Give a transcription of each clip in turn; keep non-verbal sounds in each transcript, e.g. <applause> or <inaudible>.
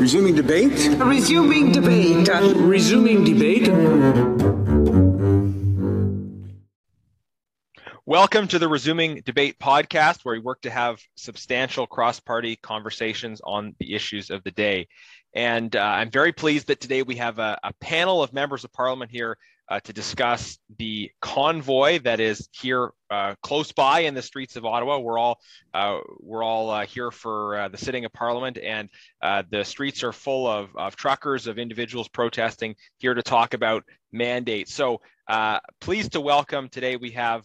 Resuming debate? Resuming debate. Resuming debate. Welcome to the Resuming Debate podcast, where we work to have substantial cross party conversations on the issues of the day. And uh, I'm very pleased that today we have a, a panel of members of parliament here uh, to discuss the convoy that is here uh, close by in the streets of Ottawa. We're all uh, we're all uh, here for uh, the sitting of Parliament, and the streets are full of, of truckers, of individuals protesting here to talk about mandates. So pleased to welcome today. We have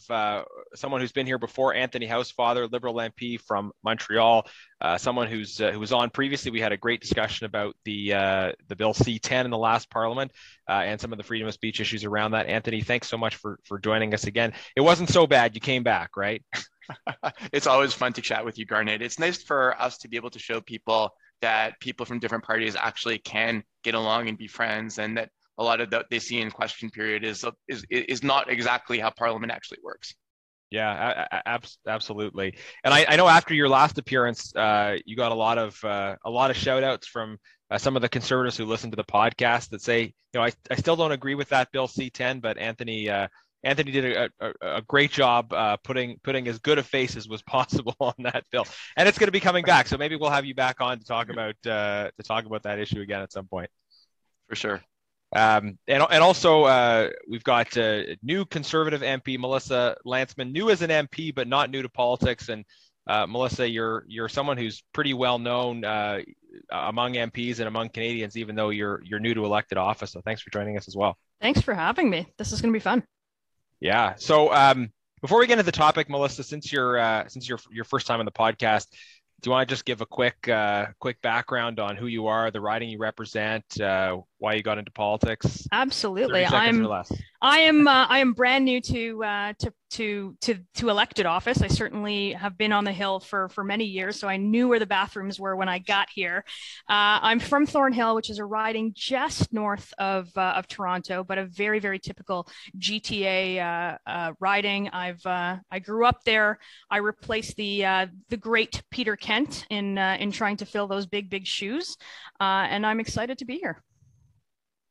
someone who's been here before, Anthony Housefather, Liberal MP from Montreal. Uh, someone who's uh, who was on previously. We had a great discussion about the uh, the Bill C10 in the last Parliament uh, and some of the freedom of speech issues around that. Anthony, thanks so much for for joining us again. It wasn't so bad. You came back, right? <laughs> <laughs> it's always fun to chat with you, Garnett. It's nice for us to be able to show people that people from different parties actually can get along and be friends, and that a lot of what they see in question period is is is not exactly how Parliament actually works. Yeah, ab- absolutely. And I, I, know after your last appearance, uh, you got a lot of uh, a lot of shout outs from uh, some of the conservatives who listen to the podcast that say, you know, I, I still don't agree with that bill C10, but Anthony uh, Anthony did a, a, a great job uh, putting putting as good a face as was <laughs> possible on that bill, and it's going to be coming back. So maybe we'll have you back on to talk about uh, to talk about that issue again at some point. For sure. Um, and, and also, uh, we've got uh, new conservative MP Melissa Lantsman, new as an MP, but not new to politics. And uh, Melissa, you're you're someone who's pretty well known uh, among MPs and among Canadians, even though you're you're new to elected office. So thanks for joining us as well. Thanks for having me. This is going to be fun. Yeah. So um, before we get into the topic, Melissa, since you're uh, since you're your first time on the podcast, do you want to just give a quick uh, quick background on who you are, the riding you represent, uh, why you got into politics? Absolutely, I'm. I am. Uh, I am brand new to uh, to to to to elected office. I certainly have been on the hill for for many years, so I knew where the bathrooms were when I got here. Uh, I'm from Thornhill, which is a riding just north of uh, of Toronto, but a very very typical GTA uh, uh, riding. I've uh, I grew up there. I replaced the the great Peter Kent in in trying to fill those big big shoes, and I'm excited to be here.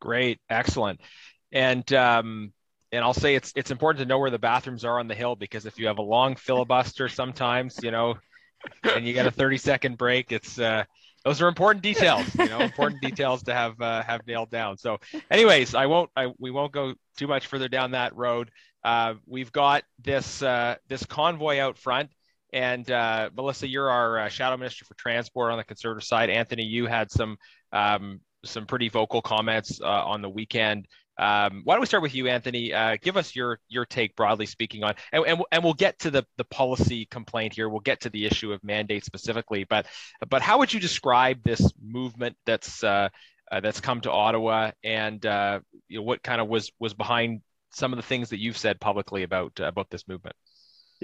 Great, excellent, and um, and I'll say it's it's important to know where the bathrooms are on the hill because if you have a long filibuster, sometimes you know, and you get a thirty second break, it's uh, those are important details, you know, important details to have uh, have nailed down. So, anyways, I won't I we won't go too much further down that road. Uh, we've got this uh, this convoy out front. And uh, Melissa, you're our uh, shadow minister for transport on the conservative side. Anthony, you had some um, some pretty vocal comments uh, on the weekend um, why don't we start with you, Anthony? Uh, give us your your take, broadly speaking, on and, and, and we'll get to the the policy complaint here. We'll get to the issue of mandate specifically, but but how would you describe this movement that's uh, uh, that's come to Ottawa, and uh, you know, what kind of was was behind some of the things that you've said publicly about about this movement?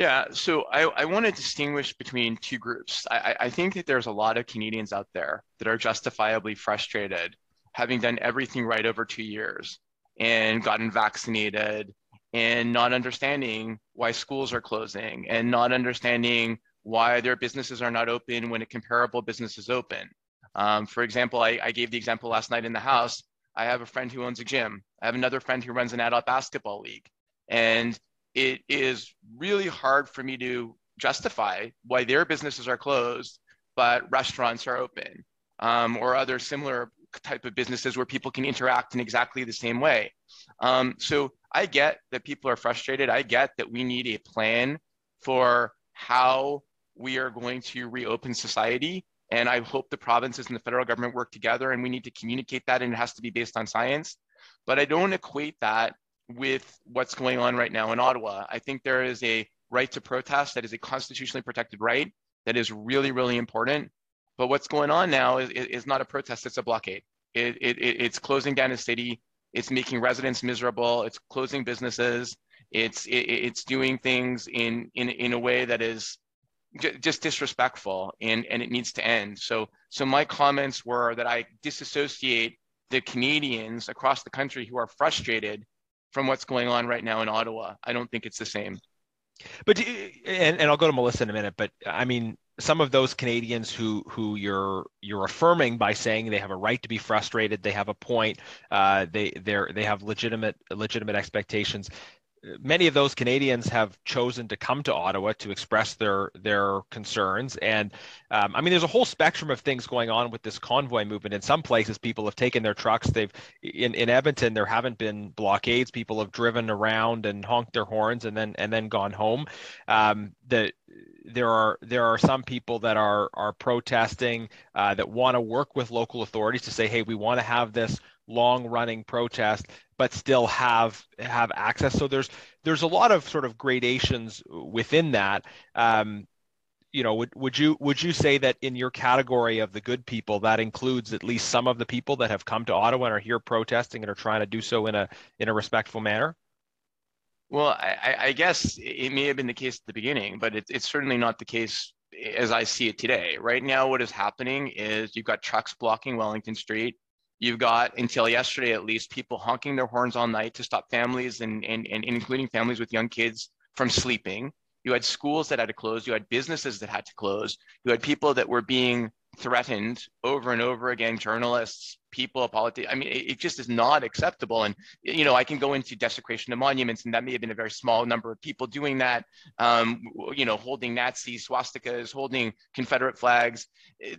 Yeah, so I, I want to distinguish between two groups. I, I think that there's a lot of Canadians out there that are justifiably frustrated, having done everything right over two years and gotten vaccinated and not understanding why schools are closing and not understanding why their businesses are not open when a comparable business is open. Um, for example, I, I, gave the example last night in the house. I have a friend who owns a gym. I have another friend who runs an adult basketball league. And it is really hard for me to justify why their businesses are closed, but restaurants are open um, or other similar type of businesses where people can interact in exactly the same way. Um, so I get that people are frustrated. I get that we need a plan for how we are going to reopen society. And I hope the provinces and the federal government work together and we need to communicate that and it has to be based on science. But I don't equate that with what's going on right now in Ottawa. I think there is a right to protest that is a constitutionally protected right that is really, really important. But what's going on now is, is not a protest, it's a blockade. It, it, it's closing down a city, it's making residents miserable, it's closing businesses, it's, it, it's doing things in, in, in a way that is just disrespectful and, and it needs to end. So, so my comments were that I disassociate the Canadians across the country who are frustrated from what's going on right now in Ottawa. I don't think it's the same. But and, and I'll go to Melissa in a minute. But I mean, some of those Canadians who who you're you're affirming by saying they have a right to be frustrated, they have a point, uh, they they they have legitimate legitimate expectations many of those Canadians have chosen to come to Ottawa to express their their concerns. And um, I mean, there's a whole spectrum of things going on with this convoy movement. In some places, people have taken their trucks. They've in, in Edmonton, there haven't been blockades. People have driven around and honked their horns and then and then gone home. Um, the there are there are some people that are are protesting uh, that want to work with local authorities to say, hey, we want to have this long running protest but still have have access. So there's there's a lot of sort of gradations within that. Um, you know would, would you would you say that in your category of the good people that includes at least some of the people that have come to ottawa and are here protesting and are trying to do so in a in a respectful manner? Well i, I guess it may have been the case at the beginning but it, it's certainly not the case as i see it today. Right now what is happening is you've got trucks blocking wellington street You've got until yesterday at least people honking their horns all night to stop families and, and, and including families with young kids from sleeping. You had schools that had to close. You had businesses that had to close. You had people that were being threatened over and over again, journalists, people, politicians. I mean, it, it, just is not acceptable. And, you know, I can go into desecration of monuments, and that may have been a very small number of people doing that, um, you know, holding Nazi swastikas, holding Confederate flags.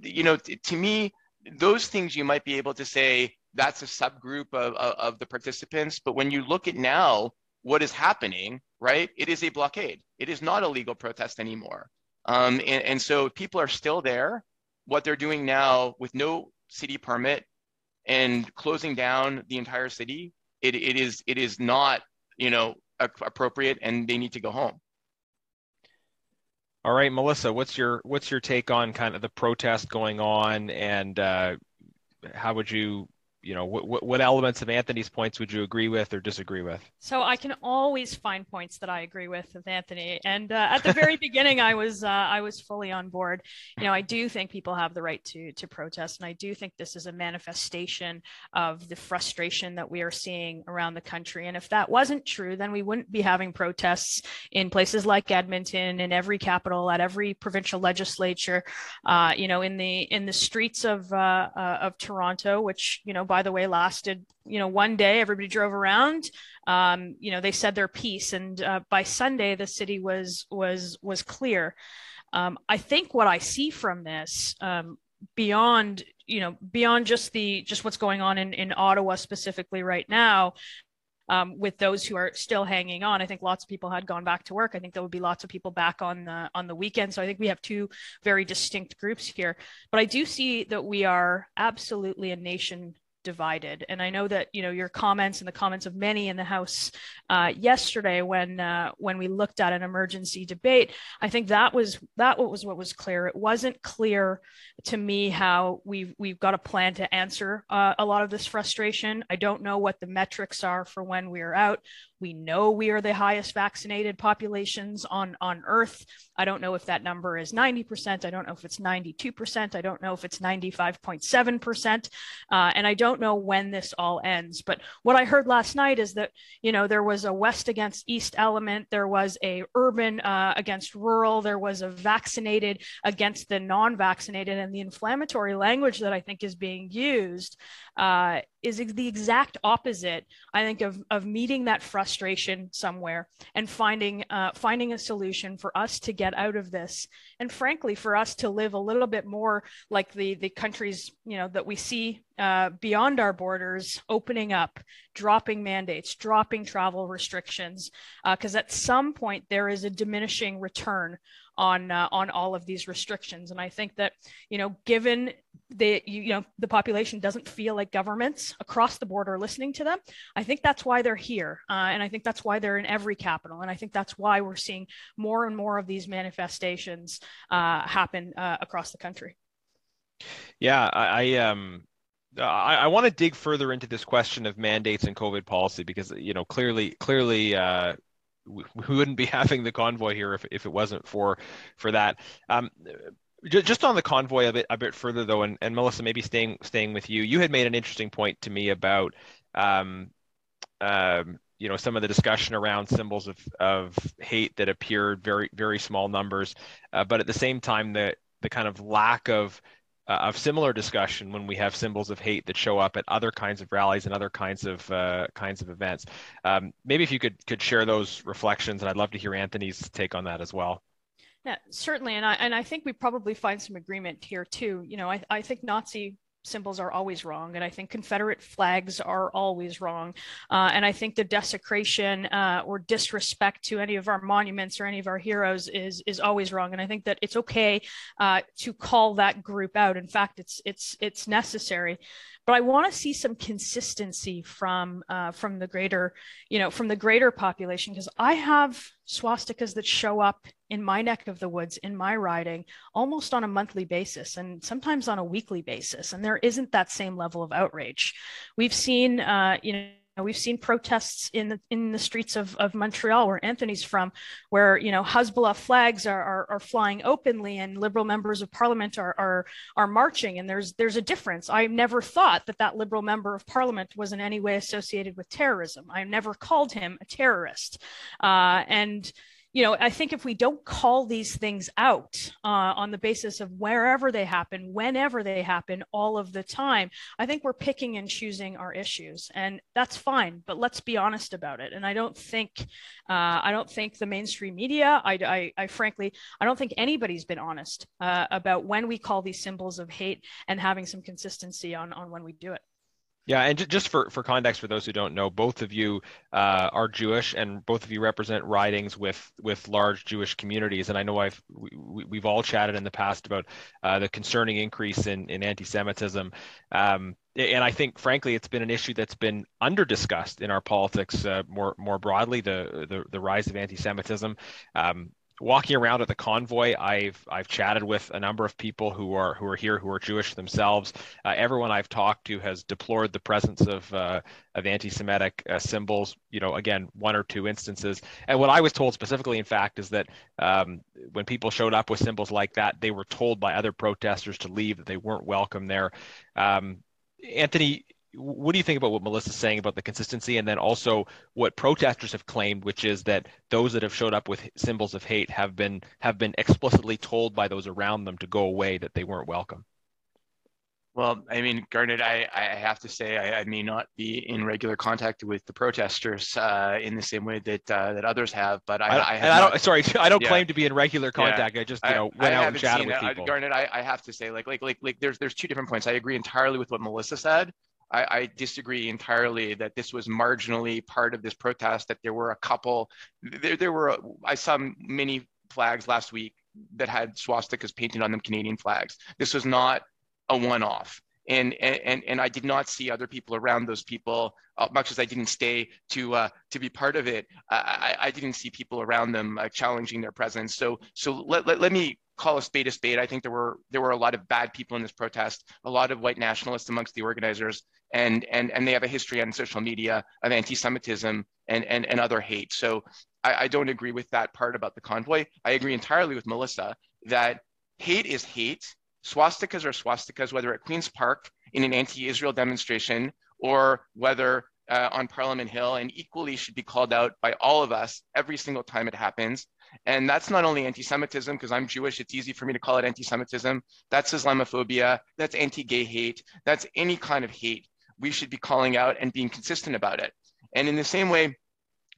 You know, t- to me, those things you might be able to say that's a subgroup of, of, of, the participants. But when you look at now what is happening, right, it is a blockade. It is not a legal protest anymore. Um, and, and so people are still there. What they're doing now with no city permit and closing down the entire city, it, it is it is not you know appropriate, and they need to go home. All right, Melissa, what's your what's your take on kind of the protest going on, and uh, how would you you know what, what elements of anthony's points would you agree with or disagree with? So i can always find points that i agree with with anthony. And uh, at the very <laughs> beginning i was uh, i was fully on board. You know i do think people have the right to to protest. And i do think this is a manifestation of the frustration that we are seeing around the country. And if that wasn't true then we wouldn't be having protests in places like edmonton in every capital at every provincial legislature uh, you know in the in the streets of uh, uh, of toronto which you know by the way, lasted, you know, one day. Everybody drove around. Um, you know, they said their piece, and uh, by Sunday, the city was was was clear. Um, I think what I see from this, um, beyond you know, beyond just the just what's going on in in Ottawa specifically right now, um, with those who are still hanging on. I think lots of people had gone back to work. I think there would be lots of people back on the on the weekend. So I think we have two very distinct groups here. But I do see that we are absolutely a nation divided. And I know that you know your comments and the comments of many in the House uh, yesterday when uh, when we looked at an emergency debate. I think that was that was what was clear. It wasn't clear to me how we've we've got a plan to answer uh, a lot of this frustration. I don't know what the metrics are for when we are out. We know we are the highest vaccinated populations on, on Earth. I don't know if that number is 90%. I don't know if it's 92%. I don't know if it's 95.7%. Uh, and I don't know when this all ends. But what I heard last night is that, you know, there was a West against East element. There was a urban uh, against rural. There was a vaccinated against the non-vaccinated. And the inflammatory language that I think is being used uh, is the exact opposite, I think, of, of meeting that frustration somewhere and finding uh, finding a solution for us to get out of this, and frankly, for us to live a little bit more like the the countries you know that we see uh, beyond our borders, opening up, dropping mandates, dropping travel restrictions, because uh, at some point there is a diminishing return on uh, on all of these restrictions. And I think that you know, given the you, know the population doesn't feel like governments across the board are listening to them, I think that's why they're here, uh, and I think that's why they're in every capital, and I think that's why we're seeing more and more of these manifestations uh, happen uh, across the country. Yeah, I, I um I, I want to dig further into this question of mandates and COVID policy because you know clearly clearly uh, we, <laughs> we wouldn't be having the convoy here if, if it wasn't for for that. Um, just on the convoy a bit a bit further though, and, and Melissa, maybe staying staying with you, you had made an interesting point to me about um, um, you know some of the discussion around symbols of of hate that appeared very very small numbers, uh, but at the same time that the kind of lack of uh, of similar discussion when we have symbols of hate that show up at other kinds of rallies and other kinds of uh, kinds of events. Um, maybe if you could could share those reflections, and I'd love to hear Anthony's take on that as well. Yeah, certainly, and I and I think we probably find some agreement here too. You know, I, I think Nazi symbols are always wrong and i think confederate flags are always wrong. Uh, and i think the desecration uh, or disrespect to any of our monuments or any of our heroes is is always wrong. And i think that it's okay uh, to call that group out. In fact it's it's it's necessary. But I want to see some consistency from uh, from the greater, you know, from the greater population because I have swastikas that show up in my neck of the woods in my riding almost on a monthly basis and sometimes on a weekly basis, and there isn't that same level of outrage. We've seen, uh, you know we've seen protests in the in the streets of, of Montreal, where Anthony's from, where you know Hezbollah flags are, are, are flying openly, and liberal members of parliament are, are are marching. And there's there's a difference. I never thought that that liberal member of parliament was in any way associated with terrorism. I never called him a terrorist, uh, and you know, I think if we don't call these things out uh, on the basis of wherever they happen, whenever they happen, all of the time, I think we're picking and choosing our issues, and that's fine. But let's be honest about it. And I don't think, uh, I don't think the mainstream media, I, I, I, frankly, I don't think anybody's been honest uh, about when we call these symbols of hate and having some consistency on on when we do it. Yeah, and just for, for context, for those who don't know, both of you uh, are Jewish, and both of you represent ridings with with large Jewish communities. And I know I've we, have all chatted in the past about uh, the concerning increase in in anti-Semitism. Um, and I think, frankly, it's been an issue that's been under discussed in our politics uh, more more broadly. The, the the rise of anti-Semitism. Um, walking around at the convoy, I've I've chatted with a number of people who are who are here who are Jewish themselves. Uh, everyone I've talked to has deplored the presence of uh, of anti-Semitic uh, symbols. You know, again, one or two instances. And what I was told specifically, in fact, is that um, when people showed up with symbols like that, they were told by other protesters to leave that they weren't welcome there. Um, Anthony, what do you think about what Melissa's saying about the consistency, and then also what protesters have claimed, which is that those that have showed up with symbols of hate have been have been explicitly told by those around them to go away, that they weren't welcome. Well, I mean, Garnett, I, I have to say I, I may not be in regular contact with the protesters uh, in the same way that uh, that others have, but I, I, I, have I don't. Not, sorry, I don't yeah. claim to be in regular contact. Yeah. I just you know went out and chatted with people. Garnett, I, I have to say, like like like like there's there's two different points. I agree entirely with what Melissa said. I, I, disagree entirely that this was marginally part of this protest. That there were a couple, there, there were, I saw many flags last week that had swastikas painted on them, Canadian flags. This was not a one-off. And, and and I did not see other people around those people, uh, much as I didn't stay to uh, to be part of it. I, I didn't see people around them uh, challenging their presence. So so let, let, let me call a spade a spade. I think there were there were a lot of bad people in this protest, a lot of white nationalists amongst the organizers, and and and they have a history on social media of anti-Semitism and and, and other hate. So I, I don't agree with that part about the convoy. I agree entirely with Melissa that hate is hate. Swastikas are swastikas, whether at Queen's Park in an anti-Israel demonstration or whether uh, on Parliament Hill, and equally should be called out by all of us every single time it happens. And that's not only anti Semitism, because I'm Jewish, it's easy for me to call it anti Semitism. That's Islamophobia, that's anti gay hate, that's any kind of hate we should be calling out and being consistent about it. And in the same way,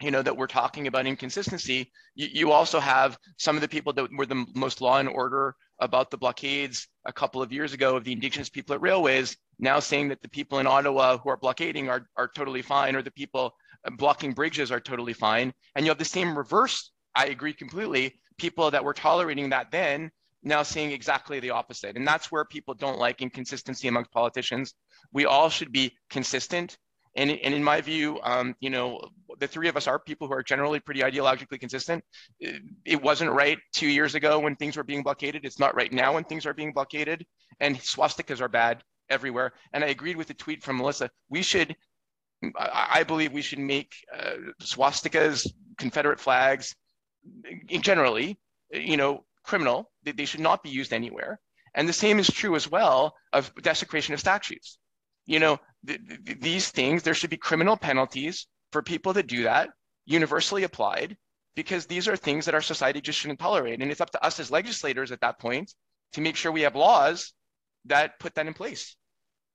you know, that we're talking about inconsistency, you, you also have some of the people that were the most law and order about the blockades a couple of years ago of the indigenous people at railways now saying that the people in Ottawa who are blockading are, are totally fine or the people blocking bridges are totally fine. And you have the same reverse, I agree completely, people that were tolerating that then now seeing exactly the opposite. And that's where people don't like inconsistency amongst politicians. We all should be consistent. And, and in my view, um, you know, the three of us are people who are generally pretty ideologically consistent. It, wasn't right two years ago when things were being blockaded. It's not right now when things are being blockaded. And swastikas are bad everywhere. And I agreed with the tweet from Melissa. We should, I believe we should make uh, swastikas, Confederate flags, generally, you know, criminal. They, they should not be used anywhere. And the same is true as well of desecration of statues. You know, th- th- these things, there should be criminal penalties for people to do that, universally applied, because these are things that our society just shouldn't tolerate. And it's up to us as legislators at that point to make sure we have laws that put that in place.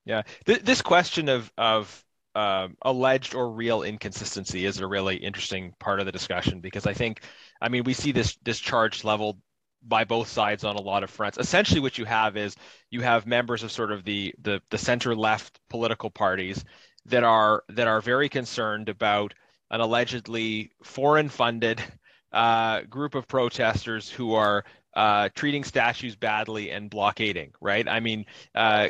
Yeah, Th- this question of of uh, alleged or real inconsistency is a really interesting part of the discussion because I think, I mean, we see this this charge leveled by both sides on a lot of fronts. Essentially, what you have is you have members of sort of the the, the center left political parties that are that are very concerned about an allegedly foreign funded uh, group of protesters who are uh, treating statues badly and blockading, right? I mean, uh,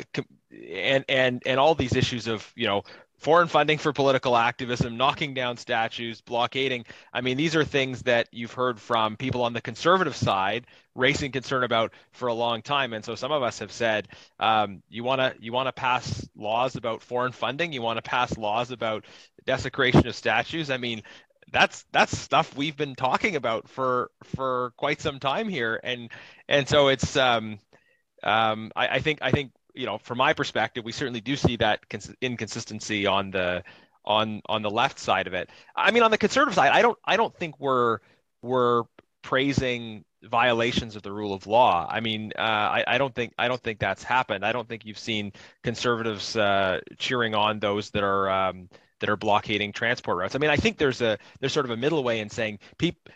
and and and all these issues of you know foreign funding for political activism, knocking down statues, blockading. I mean, these are things that you've heard from people on the conservative side raising concern about for a long time. And so some of us have said, um, you want to you want to pass laws about foreign funding, you want to pass laws about desecration of statues. I mean, that's that's stuff we've been talking about for for quite some time here, and and so it's um, um, I, I think I think you know, from my perspective, we certainly do see that cons- inconsistency on the on on the left side of it. I mean, on the conservative side, I don't I don't think we're we're praising violations of the rule of law. I mean, uh, I, I, don't think I don't think that's happened. I don't think you've seen conservatives uh, cheering on those that are um, that are blockading transport routes. I mean, I think there's a there's sort of a middle way in saying people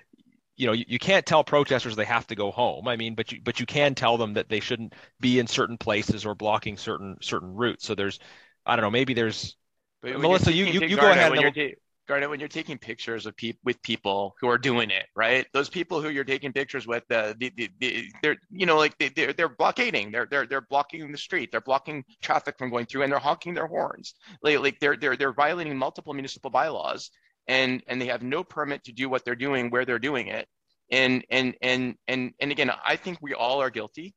you know, you, you can't tell protesters they have to go home. I mean, but you but you can tell them that they shouldn't be in certain places or blocking certain certain routes. So there's, I don't know, maybe there's. Melissa, you you, you go ahead. When you're, ta- Garnett, when you're taking pictures of people with people who are doing it, right? Those people who you're taking pictures with, uh, the, the, the, they're you know like they, they're they're blockading, they're they're they're blocking the street, they're blocking traffic from going through, and they're honking their horns. Like like they're they're they're violating multiple municipal bylaws and and they have no permit to do what they're doing where they're doing it. And and and and and again i think we all are guilty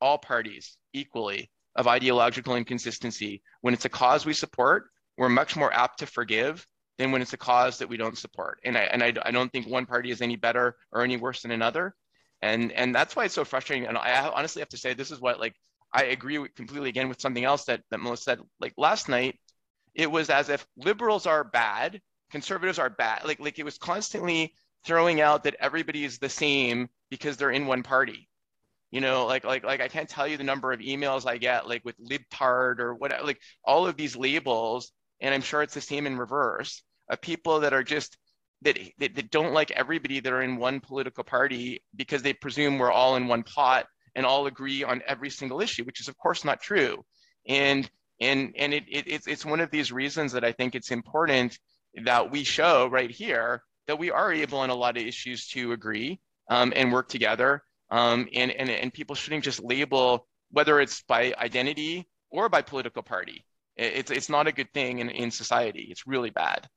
all parties equally of ideological inconsistency. When it's a cause we support we're much more apt to forgive than when it's a cause that we don't support. And i and i, I don't think one party is any better or any worse than another. And and that's why it's so frustrating. And i honestly have to say this is what like i agree with, completely again with something else that that melissa said like last night it was as if liberals are bad conservatives are bad. Like like it was constantly throwing out that everybody is the same because they're in one party. You know, like like like I can't tell you the number of emails I get like with libtard or what like all of these labels, and I'm sure it's the same in reverse of people that are just that, that, that don't like everybody that are in one political party because they presume we're all in one pot and all agree on every single issue, which is of course not true. And and and it, it it's it's one of these reasons that I think it's important that we show right here that we are able on a lot of issues to agree um, and work together. Um, and, and, and people shouldn't just label, whether it's by identity or by political party. It's, it's not a good thing in, in society. It's really bad.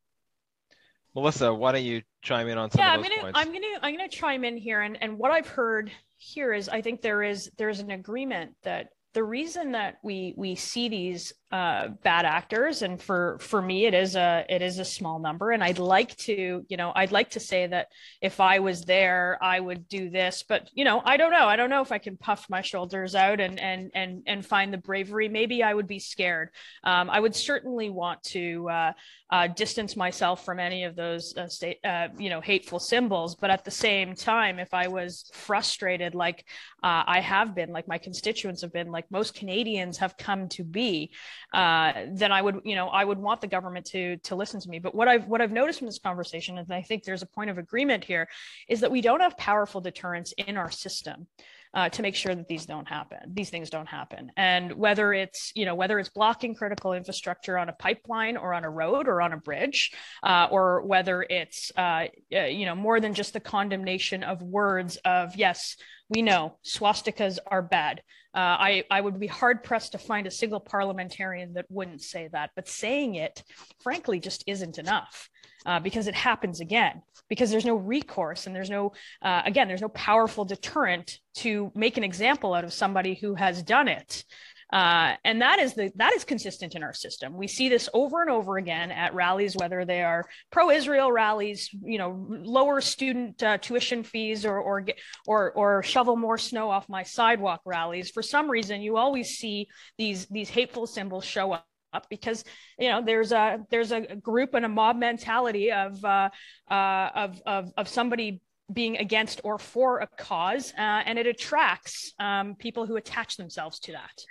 Melissa, why don't you chime in on some yeah, of those I'm gonna, points? I'm gonna I'm gonna chime in here, and and what I've heard here is I think there is there's an agreement that the reason that we we see these uh, bad actors. And for for me it is a it is a small number. And i'd like to you know i'd like to say that if i was there i would do this. But you know i don't know. I don't know if i can puff my shoulders out and and and and find the bravery. Maybe i would be scared. Um, i would certainly want to uh, uh, distance myself from any of those uh, state uh, you know hateful symbols. But at the same time if i was frustrated like uh, i have been like my constituents have been like most canadians have come to be uh, then I would, you know, I would want the government to to listen to me. But what I've what I've noticed from this conversation, and I think there's a point of agreement here, is that we don't have powerful deterrence in our system. Uh, to make sure that these don't happen these things don't happen and whether it's you know whether it's blocking critical infrastructure on a pipeline or on a road or on a bridge uh, or whether it's uh, uh you know more than just the condemnation of words of yes we know swastikas are bad uh, I, I would be hard pressed to find a single parliamentarian that wouldn't say that. But saying it, frankly, just isn't enough uh, because it happens again, because there's no recourse and there's no, uh, again, there's no powerful deterrent to make an example out of somebody who has done it. Uh, and that is the that is consistent in our system. We see this over and over again at rallies, whether they are pro-Israel rallies, you know, lower student uh, tuition fees, or or or or shovel more snow off my sidewalk rallies. For some reason, you always see these these hateful symbols show up up because you know there's a there's a group and a mob mentality of uh, uh, of, of of somebody being against or for a cause, uh, and it attracts um, people who attach themselves to that.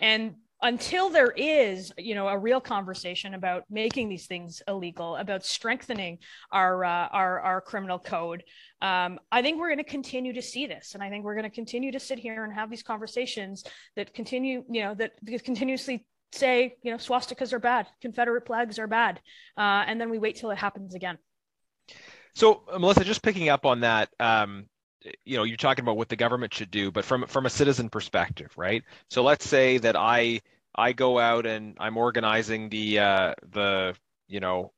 And until there is you know a real conversation about making these things illegal about strengthening our uh, our, our criminal code um, i think we're going to continue to see this. And i think we're going to continue to sit here and have these conversations that continue you know that continuously say you know swastikas are bad confederate flags are bad uh, and then we wait till it happens again. So melissa just picking up on that um, you know you're talking about what the government should do but from from a citizen perspective right? So let's say that i i go out and i'm organizing the uh the you know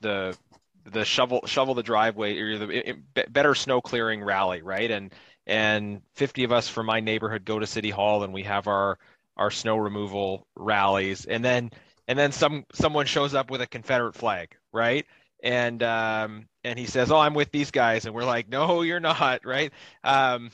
the the shovel shovel the driveway or the better snow clearing rally right? And and 50 of us from my neighborhood go to city hall and we have our our snow removal rallies. And then and then some someone shows up with a confederate flag right and um, and he says, "Oh, I'm with these guys," and we're like, "No, you're not," right? Um,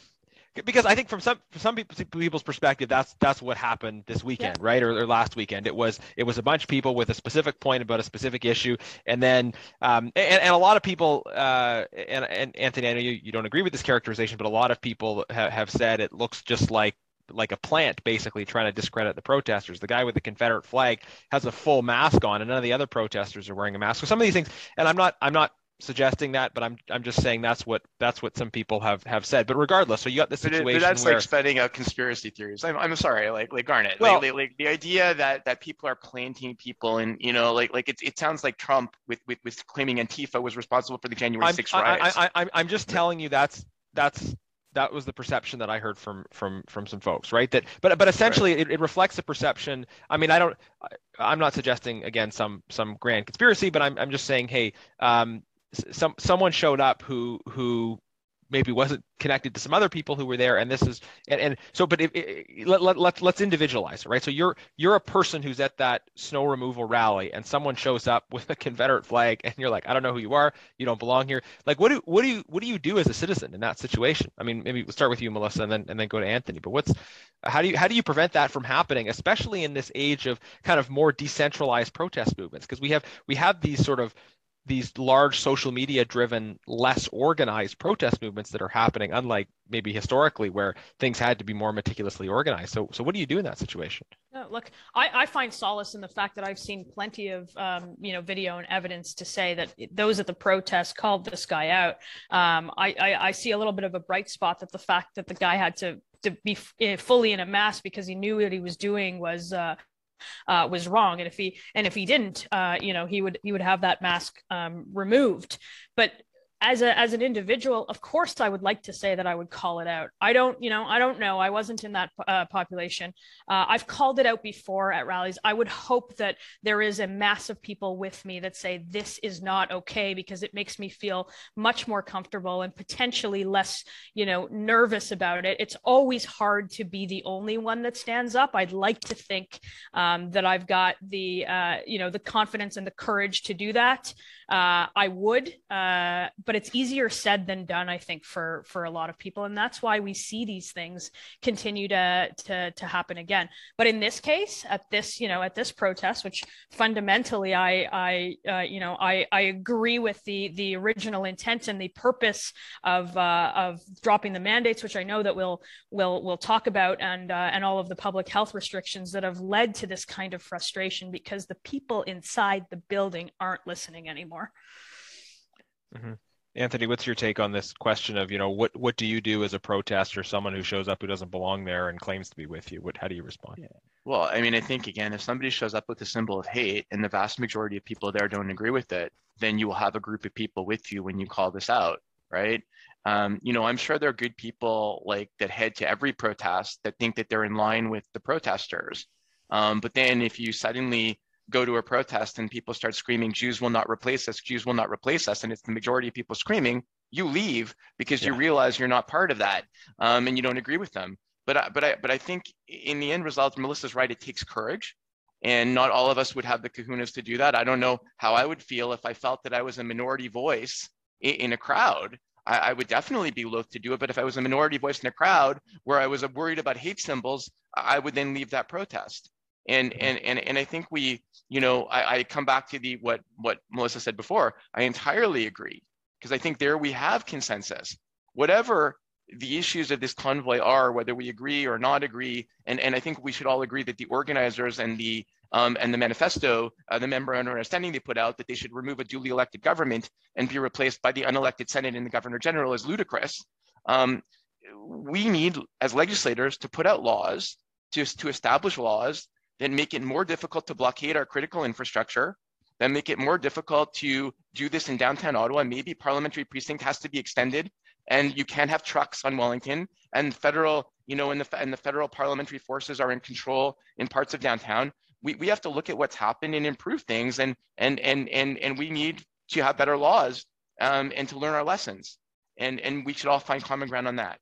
because I think from some from some people's perspective, that's that's what happened this weekend, yeah. right, or, or, last weekend. It was it was a bunch of people with a specific point about a specific issue, and then um, and, and a lot of people, uh, and, and Anthony, I know you, you don't agree with this characterization, but a lot of people ha- have said it looks just like like a plant basically trying to discredit the protesters. The guy with the Confederate flag has a full mask on, and none of the other protesters are wearing a mask. So some of these things, and I'm not I'm not suggesting that, but I'm I'm just saying that's what that's what some people have have said. But regardless, so you got the situation but, it, but that's where, like spreading out conspiracy theories. I'm, I'm sorry, like like Garnett, well, like, like, the idea that that people are planting people and you know like like it, it sounds like Trump with, with with claiming Antifa was responsible for the January 6th riots. I, I, I, I'm just telling you that's that's that was the perception that I heard from from from some folks, right? That but but essentially right. it, it reflects a perception. I mean, I don't I, am not suggesting again some some grand conspiracy, but I'm I'm just saying, hey, um, some someone showed up who who maybe wasn't connected to some other people who were there and this is and, and so but if, let, let, let, let's individualize it right? So you're you're a person who's at that snow removal rally and someone shows up with a confederate flag and you're like i don't know who you are. You don't belong here. Like what do what do you what do you do as a citizen in that situation? I mean maybe we'll start with you melissa and then and then go to anthony but what's how do you how do you prevent that from happening especially in this age of kind of more decentralized protest movements? Because we have we have these sort of these large social media driven less organized protest movements that are happening unlike maybe historically where things had to be more meticulously organized. So so what do you do in that situation? Look I, I find solace in the fact that i've seen plenty of um, you know video and evidence to say that those at the protest called this guy out. Um, I, I, I see a little bit of a bright spot that the fact that the guy had to to be eh, fully in a mask because he knew what he was doing was uh, uh, was wrong, and if he and if he didn't, uh, you know, he would he would have that mask um, removed. But as a as an individual of course i would like to say that i would call it out. I don't you know i don't know. I wasn't in that uh, population. Uh, i've called it out before at rallies. I would hope that there is a mass of people with me that say this is not okay because it makes me feel much more comfortable and potentially less you know nervous about it. It's always hard to be the only one that stands up. I'd like to think um, that i've got the uh, you know the confidence and the courage to do that. Uh, I would, uh, but it's easier said than done, I think, for for a lot of people, and that's why we see these things continue to to to happen again. But in this case, at this you know at this protest, which fundamentally I I uh, you know I I agree with the the original intent and the purpose of uh, of dropping the mandates, which I know that we'll we'll we'll talk about, and uh, and all of the public health restrictions that have led to this kind of frustration because the people inside the building aren't listening anymore. Mm-hmm. Anthony, what's your take on this question of, you know, what what do you do as a protester, someone who shows up who doesn't belong there and claims to be with you? What how do you respond? Yeah. Well, I mean, I think again, if somebody shows up with a symbol of hate and the vast majority of people there don't agree with it, then you will have a group of people with you when you call this out, right? Um, you know, I'm sure there are good people like that head to every protest that think that they're in line with the protesters. Um, but then if you suddenly go to a protest and people start screaming, Jews will not replace us, Jews will not replace us, and it's the majority of people screaming, you leave because yeah. you realize you're not part of that um, and you don't agree with them. But, I, but, I, but I think in the end result, Melissa's right, it takes courage. And not all of us would have the kahunas to do that. I don't know how I would feel if I felt that I was a minority voice in, in a crowd. I, I, would definitely be loath to do it. But if I was a minority voice in a crowd where I was worried about hate symbols, I would then leave that protest. And and and and I think we, you know, I, I come back to the what what Melissa said before. I entirely agree because I think there we have consensus. Whatever the issues of this convoy are, whether we agree or not agree, and, and I think we should all agree that the organizers and the um, and the manifesto, uh, the memorandum of understanding they put out that they should remove a duly elected government and be replaced by the unelected Senate and the Governor General is ludicrous. Um, we need, as legislators, to put out laws, to, to establish laws that make it more difficult to blockade our critical infrastructure, that make it more difficult to do this in downtown Ottawa. Maybe parliamentary precinct has to be extended and you can't have trucks on Wellington and federal, you know, and the, and the federal parliamentary forces are in control in parts of downtown. We, we have to look at what's happened and improve things and, and, and, and, and we need to have better laws um, and to learn our lessons. And, and we should all find common ground on that.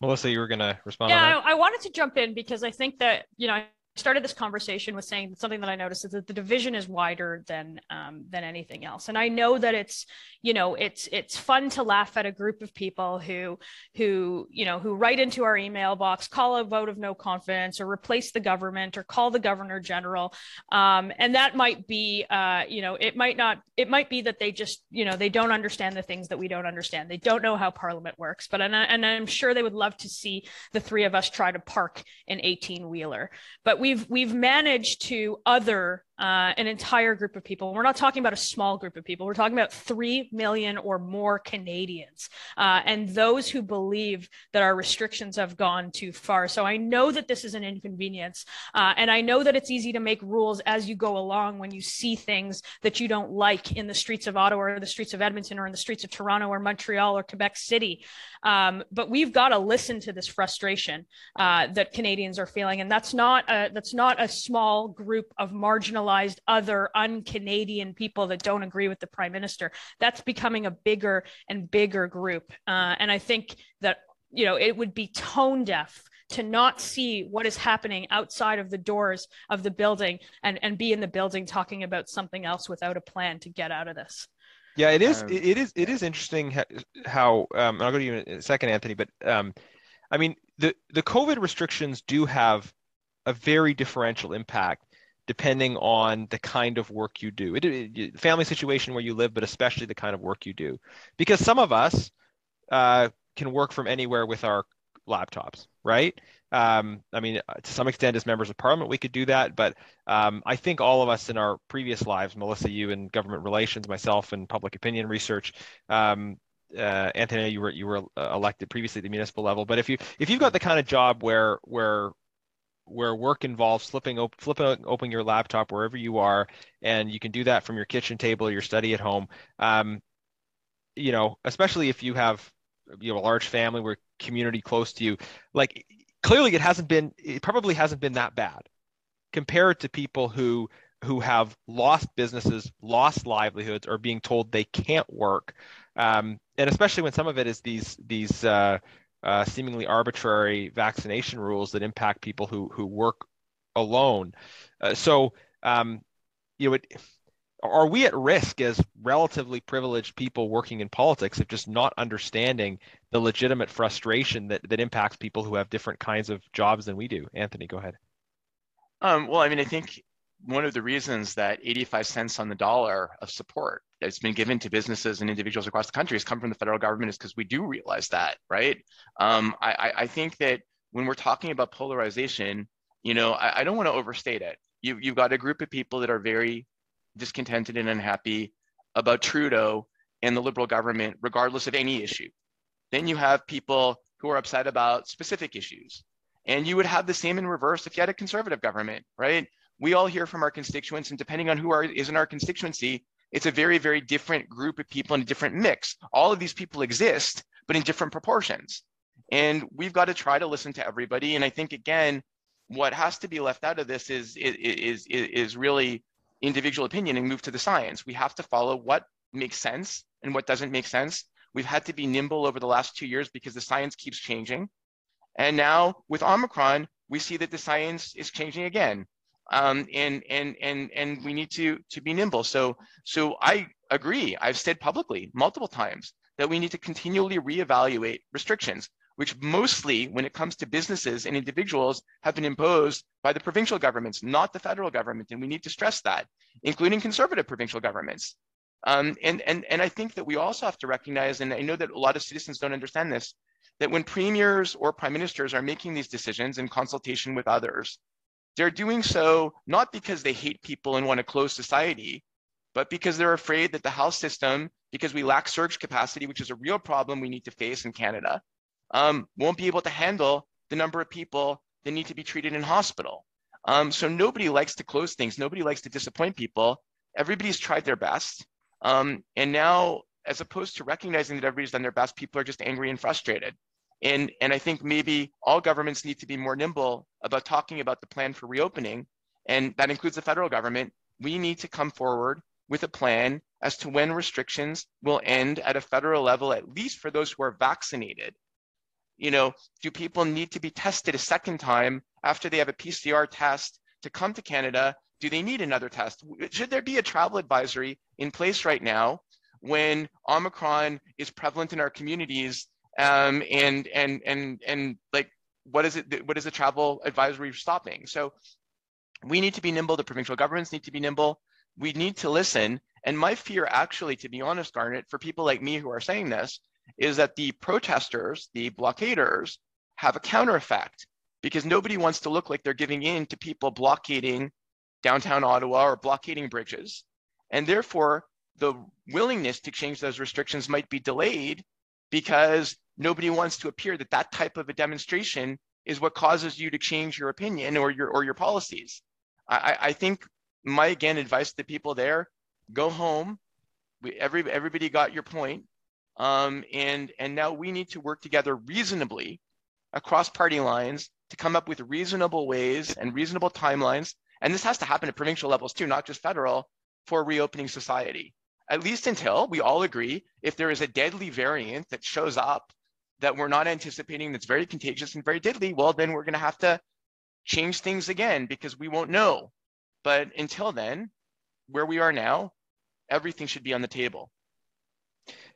Melissa, you were going to respond. Yeah, I, I, wanted to jump in because I think that, you know, started this conversation with saying something that I noticed is that the division is wider than um, than anything else. And I know that it's you know it's it's fun to laugh at a group of people who who you know who write into our email box, call a vote of no confidence, or replace the government, or call the governor general. Um, and that might be uh, you know it might not it might be that they just you know they don't understand the things that we don't understand. They don't know how Parliament works. But and, I, and I'm sure they would love to see the three of us try to park an 18 wheeler. But we've we've managed to other uh, an entire group of people. We're not talking about a small group of people. We're talking about 3 million or more Canadians uh, and those who believe that our restrictions have gone too far. So I know that this is an inconvenience. Uh, and I know that it's easy to make rules as you go along when you see things that you don't like in the streets of Ottawa or the streets of Edmonton or in the streets of Toronto or Montreal or Quebec City. Um, but we've got to listen to this frustration uh, that Canadians are feeling. And that's not a, that's not a small group of marginalized marginalized other un-Canadian people that don't agree with the prime minister. That's becoming a bigger and bigger group. Uh, and I think that, you know, it would be tone deaf to not see what is happening outside of the doors of the building and, and be in the building talking about something else without a plan to get out of this. Yeah, it is. Um, it is. It is interesting how. Um, I'll go to you in a second, Anthony. But um, I mean, the the COVID restrictions do have a very differential impact depending on the kind of work you do. It, it, family situation where you live, but especially the kind of work you do. Because some of us uh, can work from anywhere with our laptops, right? Um, I mean, uh, to some extent, as members of parliament, we could do that. But um, I think all of us in our previous lives, Melissa, you in government relations, myself in public opinion research, um, uh, Anthony, you were you were uh, elected previously at the municipal level. But if you if you've got the kind of job where where where work involves flipping op- flipping open your laptop wherever you are, and you can do that from your kitchen table or your study at home. Um, you know, especially if you have you know a large family where community close to you, like clearly it hasn't been it probably hasn't been that bad compared to people who who have lost businesses, lost livelihoods, or being told they can't work, um, and especially when some of it is these these uh, uh, seemingly arbitrary vaccination rules that impact people who who work alone. Uh, so, um, you know, it, are we at risk as relatively privileged people working in politics of just not understanding the legitimate frustration that that impacts people who have different kinds of jobs than we do? Anthony, go ahead. Um, well, I mean, I think one of the reasons that 85 cents on the dollar of support that's been given to businesses and individuals across the country has come from the federal government is because we do realize that, right? Um, I, I, think that when we're talking about polarization, you know, I, I don't want to overstate it. You, you've got a group of people that are very discontented and unhappy about Trudeau and the Liberal government, regardless of any issue. Then you have people who are upset about specific issues. And you would have the same in reverse if you had a conservative government, right? we all hear from our constituents, and depending on who are, is in our constituency, it's a very, very different group of people in a different mix. All of these people exist, but in different proportions. And we've got to try to listen to everybody. And I think again, what has to be left out of this is is is, is really individual opinion and move to the science. We have to follow what makes sense and what doesn't make sense. We've had to be nimble over the last two years because the science keeps changing. And now with Omicron, we see that the science is changing again um, and and and and we need to to be nimble. So so I agree. I've said publicly multiple times that we need to continually reevaluate restrictions, which mostly, when it comes to businesses and individuals, have been imposed by the provincial governments, not the federal government. And we need to stress that, including conservative provincial governments. Um, and, and, and I think that we also have to recognize, and I know that a lot of citizens don't understand this, that when premiers or prime ministers are making these decisions in consultation with others, they're doing so not because they hate people and want to close society, but because they're afraid that the health system, because we lack surge capacity, which is a real problem we need to face in Canada, um, won't be able to handle the number of people that need to be treated in hospital. Um, so nobody likes to close things. Nobody likes to disappoint people. Everybody's tried their best. Um, and now, as opposed to recognizing that everybody's done their best, people are just angry and frustrated. And, and I think maybe all governments need to be more nimble about talking about the plan for reopening. And that includes the federal government. We need to come forward with a plan as to when restrictions will end at a federal level, at least for those who are vaccinated. You know, do people need to be tested a second time after they have a PCR test to come to Canada do they need another test? Should there be a travel advisory in place right now when Omicron is prevalent in our communities? Um, and and and and like, what is it? What is the travel advisory stopping? So we need to be nimble. The provincial governments need to be nimble. We need to listen. And my fear, actually, to be honest, Garnett, for people like me who are saying this, is that the protesters, the blockaders, have a counter effect because nobody wants to look like they're giving in to people blockading downtown Ottawa or blockading bridges. And therefore, the willingness to change those restrictions might be delayed because nobody wants to appear that that type of a demonstration is what causes you to change your opinion or your or your policies. I, I think my again advice to the people there: go home. We, every everybody got your point, um, and and now we need to work together reasonably across party lines to come up with reasonable ways and reasonable timelines and this has to happen at provincial levels too, not just federal, for reopening society. At least until we all agree if there is a deadly variant that shows up that we're not anticipating that's very contagious and very deadly, well, then we're going to have to change things again because we won't know. But until then, where we are now, everything should be on the table.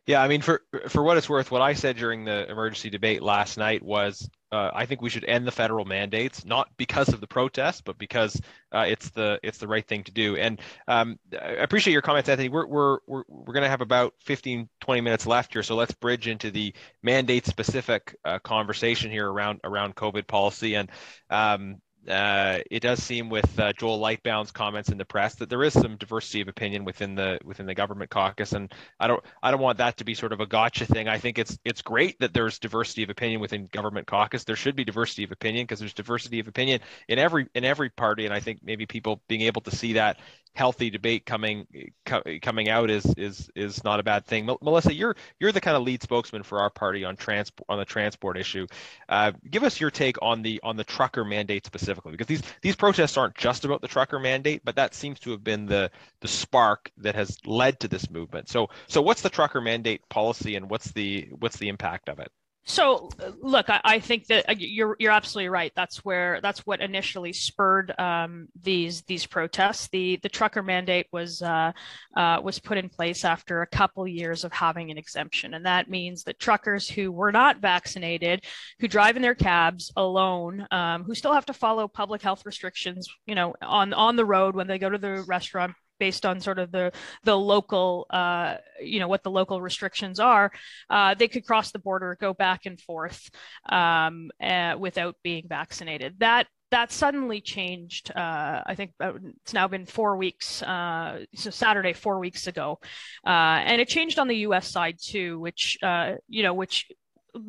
Yeah, I mean, for for what it's worth, what I said during the emergency debate last night was, uh, I think we should end the federal mandates, not because of the protests, but because uh, it's the it's the right thing to do. And um, I appreciate your comments, Anthony. We're we're we're, we're going to have about 15, 20 minutes left here, so let's bridge into the mandate specific uh, conversation here around around COVID policy. And um, uh, it does seem with uh, Joel Lightbound's comments in the press that there is some diversity of opinion within the within the government caucus, and I don't I don't want that to be sort of a gotcha thing. I think it's it's great that there's diversity of opinion within government caucus. There should be diversity of opinion because there's diversity of opinion in every in every party, and I think maybe people being able to see that healthy debate coming co- coming out is is is not a bad thing. Melissa, you're you're the kind of lead spokesman for our party on transport on the transport issue. Uh, give us your take on the on the trucker mandate specifically, because these these protests aren't just about the trucker mandate, but that seems to have been the the spark that has led to this movement. So so what's the trucker mandate policy, and what's the what's the impact of it? So, look, I, I, think that uh, you're you're absolutely right. That's where that's what initially spurred um, these these protests. The the trucker mandate was uh, uh, was put in place after a couple years of having an exemption, and that means that truckers who were not vaccinated, who drive in their cabs alone, um, who still have to follow public health restrictions, you know, on on the road when they go to the restaurant based on sort of the the local uh, you know what the local restrictions are uh, they could cross the border go back and forth um, uh, without being vaccinated. That that suddenly changed uh, i think it's now been four weeks uh, so saturday four weeks ago. Uh, and it changed on the us side too which you know which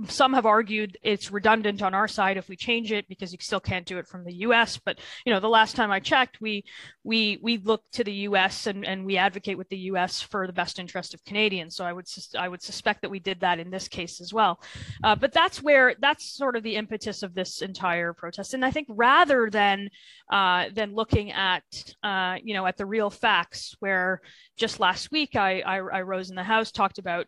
some have argued it's redundant on our side if we change it because you still can't do it from the US. But you know, the last time I checked, we we we look to the US and, and we advocate with the US for the best interest of Canadians. So I would I would suspect that we did that in this case as well. Uh, but that's where that's sort of the impetus of this entire protest. And I think rather than uh, than looking at uh, you know at the real facts, where just last week I, I I rose in the House talked about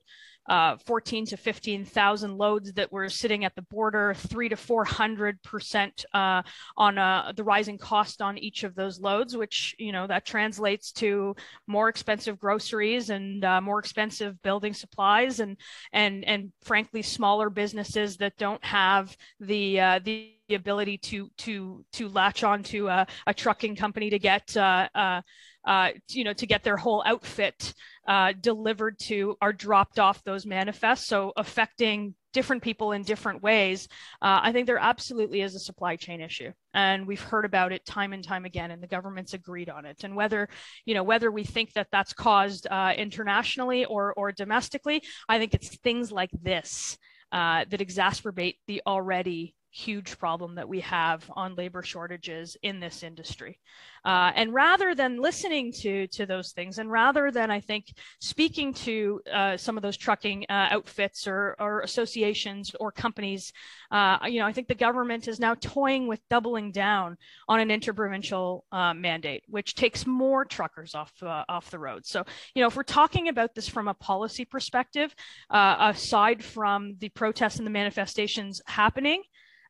uh, 14 to 15,000 loads that were sitting at the border, three to 400 percent uh, on uh, the rising cost on each of those loads, which you know that translates to more expensive groceries and uh, more expensive building supplies, and and and frankly smaller businesses that don't have the uh, the ability to to to latch onto a, a trucking company to get uh, uh, uh, you know to get their whole outfit uh, delivered to are dropped off those manifests. So affecting different people in different ways uh, i think there absolutely is a supply chain issue. And we've heard about it time and time again and the government's agreed on it. And whether you know whether we think that that's caused uh, internationally or or domestically i think it's things like this that exacerbate the already huge problem that we have on labor shortages in this industry. Uh, and rather than listening to, to those things, and rather than, I think, speaking to uh, some of those trucking uh, outfits or, or associations or companies, uh, you know, I think the government is now toying with doubling down on an interprovincial uh, mandate, which takes more truckers off, uh, off the road. So, you know, if we're talking about this from a policy perspective, aside from the protests and the manifestations happening,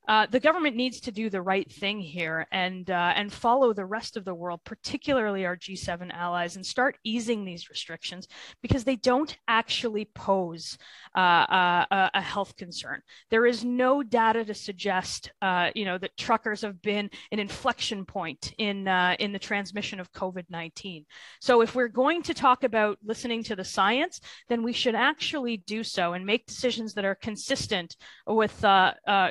uh, the government needs to do the right thing here and uh, and follow the rest of the world, particularly our G7 allies, and start easing these restrictions because they don't actually pose uh, uh a, a, health concern. There is no data to suggest, uh, you know, that truckers have been an inflection point in in the transmission of COVID-19. So if we're going to talk about listening to the science, then we should actually do so and make decisions that are consistent with,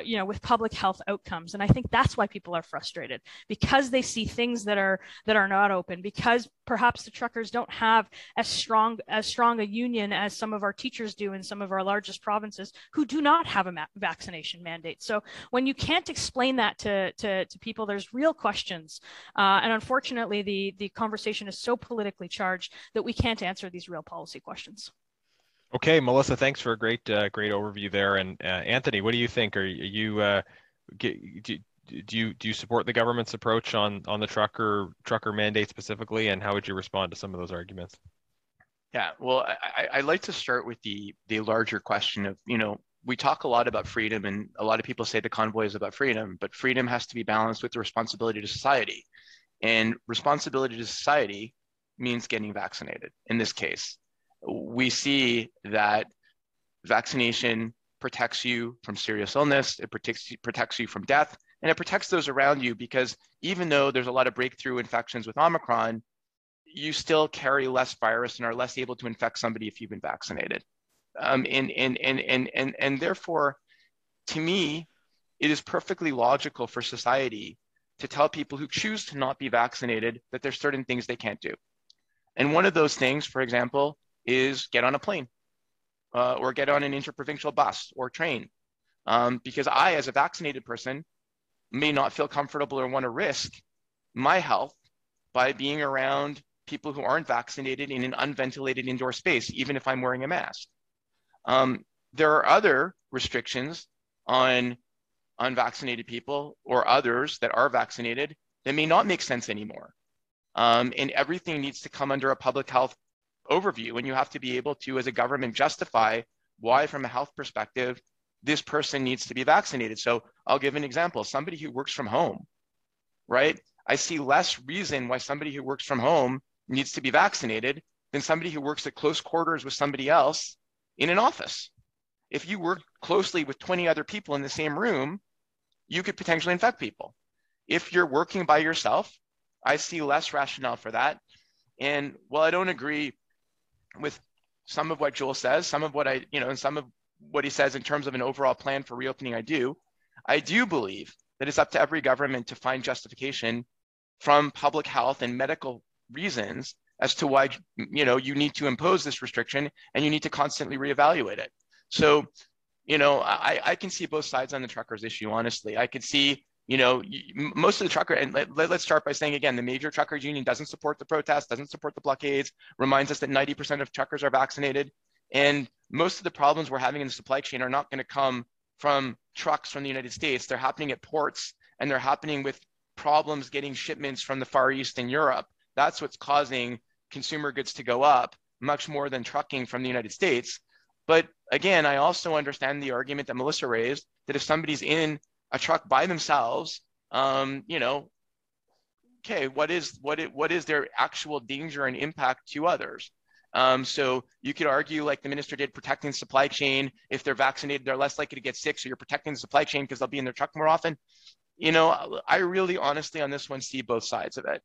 you know, with public public health outcomes. And i think that's why people are frustrated because they see things that are that are not open because perhaps the truckers don't have as strong as strong a union as some of our teachers do in some of our largest provinces who do not have a ma- vaccination mandate. So when you can't explain that to to, to people there's real questions. Uh, and unfortunately the the conversation is so politically charged that we can't answer these real policy questions Okay, Melissa, thanks for a great, uh, great overview there. And uh, Anthony, what do you think? Are you uh, do, do you do you support the government's approach on on the trucker trucker mandate specifically, and how would you respond to some of those arguments? Yeah, well, I, I'd like to start with the the larger question of you know we talk a lot about freedom, and a lot of people say the convoy is about freedom, but freedom has to be balanced with the responsibility to society, and responsibility to society means getting vaccinated. In this case, we see that vaccination protects you from serious illness, it protects protects you from death, and it protects those around you because even though there's a lot of breakthrough infections with Omicron, you still carry less virus and are less able to infect somebody if you've been vaccinated. Um, and, and, and, and, and, and therefore, to me, it is perfectly logical for society to tell people who choose to not be vaccinated that there's certain things they can't do. And one of those things, for example, is get on a plane uh, or get on an interprovincial bus or train. Um, because I, as a vaccinated person, may not feel comfortable or want to risk my health by being around people who aren't vaccinated in an unventilated indoor space, even if I'm wearing a mask. Um, there are other restrictions on unvaccinated people or others that are vaccinated that may not make sense anymore. Um, and everything needs to come under a public health overview and you have to be able to as a government justify why from a health perspective this person needs to be vaccinated. So i'll give an example. Somebody who works from home right? I see less reason why somebody who works from home needs to be vaccinated than somebody who works at close quarters with somebody else in an office. If you work closely with 20 other people in the same room you could potentially infect people. If you're working by yourself i see less rationale for that. And while i don't agree with some of what Joel says, some of what I, you know, and some of what he says in terms of an overall plan for reopening, I do. I do believe that it's up to every government to find justification from public health and medical reasons as to why you know you need to impose this restriction and you need to constantly reevaluate it. So, you know, I, I can see both sides on the truckers issue. Honestly, I could see you know, most of the trucker, and let, us start by saying again, the major truckers union doesn't support the protests, doesn't support the blockades, reminds us that 90% of truckers are vaccinated. And most of the problems we're having in the supply chain are not going to come from trucks from the United States. They're happening at ports and they're happening with problems getting shipments from the Far East and Europe. That's what's causing consumer goods to go up much more than trucking from the United States. But again, I also understand the argument that Melissa raised that if somebody's in a truck by themselves, um, you know, okay, what is what it, what is their actual danger and impact to others? Um, so you could argue, like the minister did, protecting the supply chain. If they're vaccinated, they're less likely to get sick. So you're protecting the supply chain because they'll be in their truck more often. You know, I really honestly on this one see both sides of it.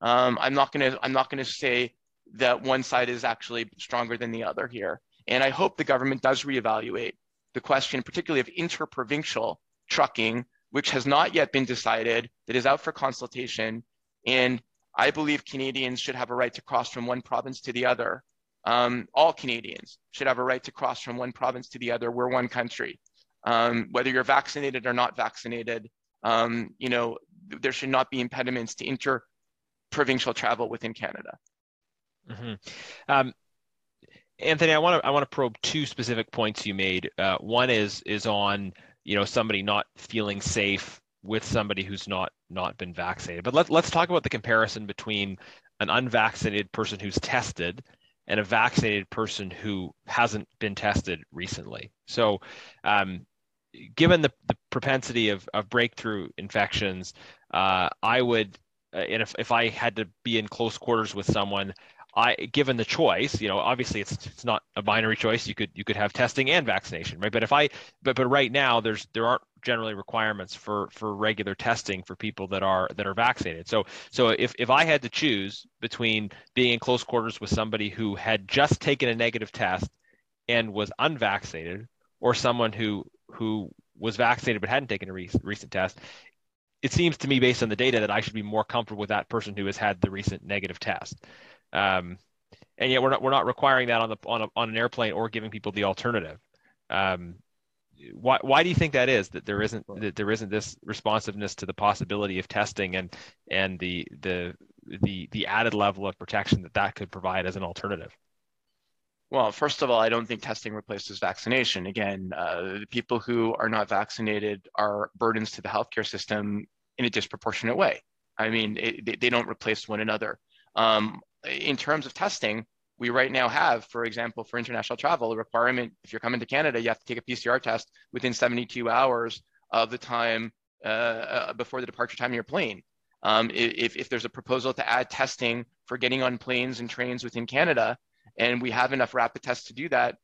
Um, I'm not gonna I'm not gonna say that one side is actually stronger than the other here. And I hope the government does reevaluate the question, particularly of interprovincial trucking, which has not yet been decided, that is out for consultation. And I believe Canadians should have a right to cross from one province to the other. Um, all Canadians should have a right to cross from one province to the other. We're one country. Um, whether you're vaccinated or not vaccinated, um, you know, there should not be impediments to inter-provincial travel within Canada. Mm-hmm. Um, Anthony, I want to I want to probe two specific points you made. Uh, one is is on you know somebody not feeling safe with somebody who's not not been vaccinated. But let, let's talk about the comparison between an unvaccinated person who's tested and a vaccinated person who hasn't been tested recently. So, um, given the, the propensity of, of breakthrough infections, uh, I would, uh, and if, if I had to be in close quarters with someone, I given the choice, you know, obviously it's it's not a binary choice. You could you could have testing and vaccination, right? But if I but but right now there's there aren't generally requirements for for regular testing for people that are that are vaccinated. So so if if I had to choose between being in close quarters with somebody who had just taken a negative test and was unvaccinated or someone who who was vaccinated but hadn't taken a re- recent test, it seems to me based on the data that I should be more comfortable with that person who has had the recent negative test. Um, and yet we're not we're not requiring that on the on, a, on an airplane or giving people the alternative. Um, why why do you think that is that there isn't that there isn't this responsiveness to the possibility of testing and and the the the the added level of protection that that could provide as an alternative? Well, first of all, I don't think testing replaces vaccination. Again, uh, people who are not vaccinated are burdens to the healthcare system in a disproportionate way. I mean, it, they, they don't replace one another. Um, in terms of testing, we right now have, for example, for international travel, a requirement if you're coming to Canada, you have to take a PCR test within 72 hours of the time uh, uh, before the departure time of your plane. Um, if, if there's a proposal to add testing for getting on planes and trains within Canada, and we have enough rapid tests to do that,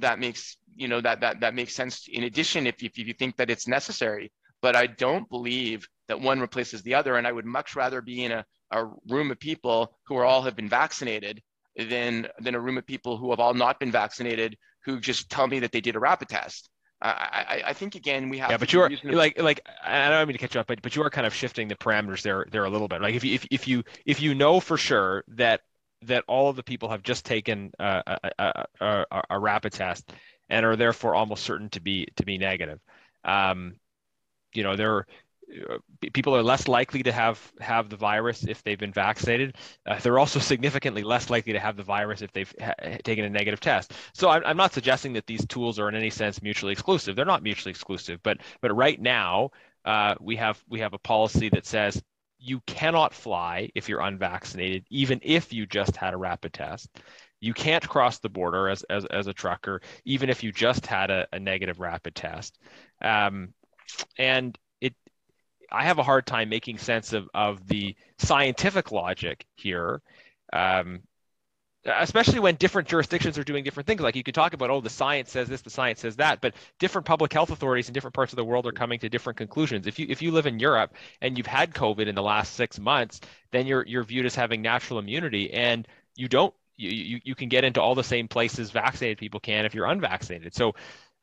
that makes you know that that that makes sense. In addition, if if you think that it's necessary, but I don't believe that one replaces the other, and I would much rather be in a a room of people who are all have been vaccinated than than a room of people who have all not been vaccinated who just tell me that they did a rapid test. I, I, I think again we have. Yeah, but you are like like I don't mean to catch you up, but but you are kind of shifting the parameters there there a little bit. Like if you if, if you if you know for sure that that all of the people have just taken a, a, a, a rapid test and are therefore almost certain to be to be negative. Um, you know, there people are less likely to have have the virus if they've been vaccinated. Uh, they're also significantly less likely to have the virus if they've ha- taken a negative test. So I'm, I'm not suggesting that these tools are in any sense mutually exclusive. They're not mutually exclusive, but but right now uh, we have we have a policy that says you cannot fly if you're unvaccinated, even if you just had a rapid test. You can't cross the border as as, as a trucker, even if you just had a, a negative rapid test. Um, and it, I have a hard time making sense of, of the scientific logic here, um, especially when different jurisdictions are doing different things. Like you could talk about, oh, the science says this, the science says that, but different public health authorities in different parts of the world are coming to different conclusions. If you if you live in Europe and you've had COVID in the last six months, then you're you're viewed as having natural immunity, and you don't you, you, you can get into all the same places vaccinated people can if you're unvaccinated. So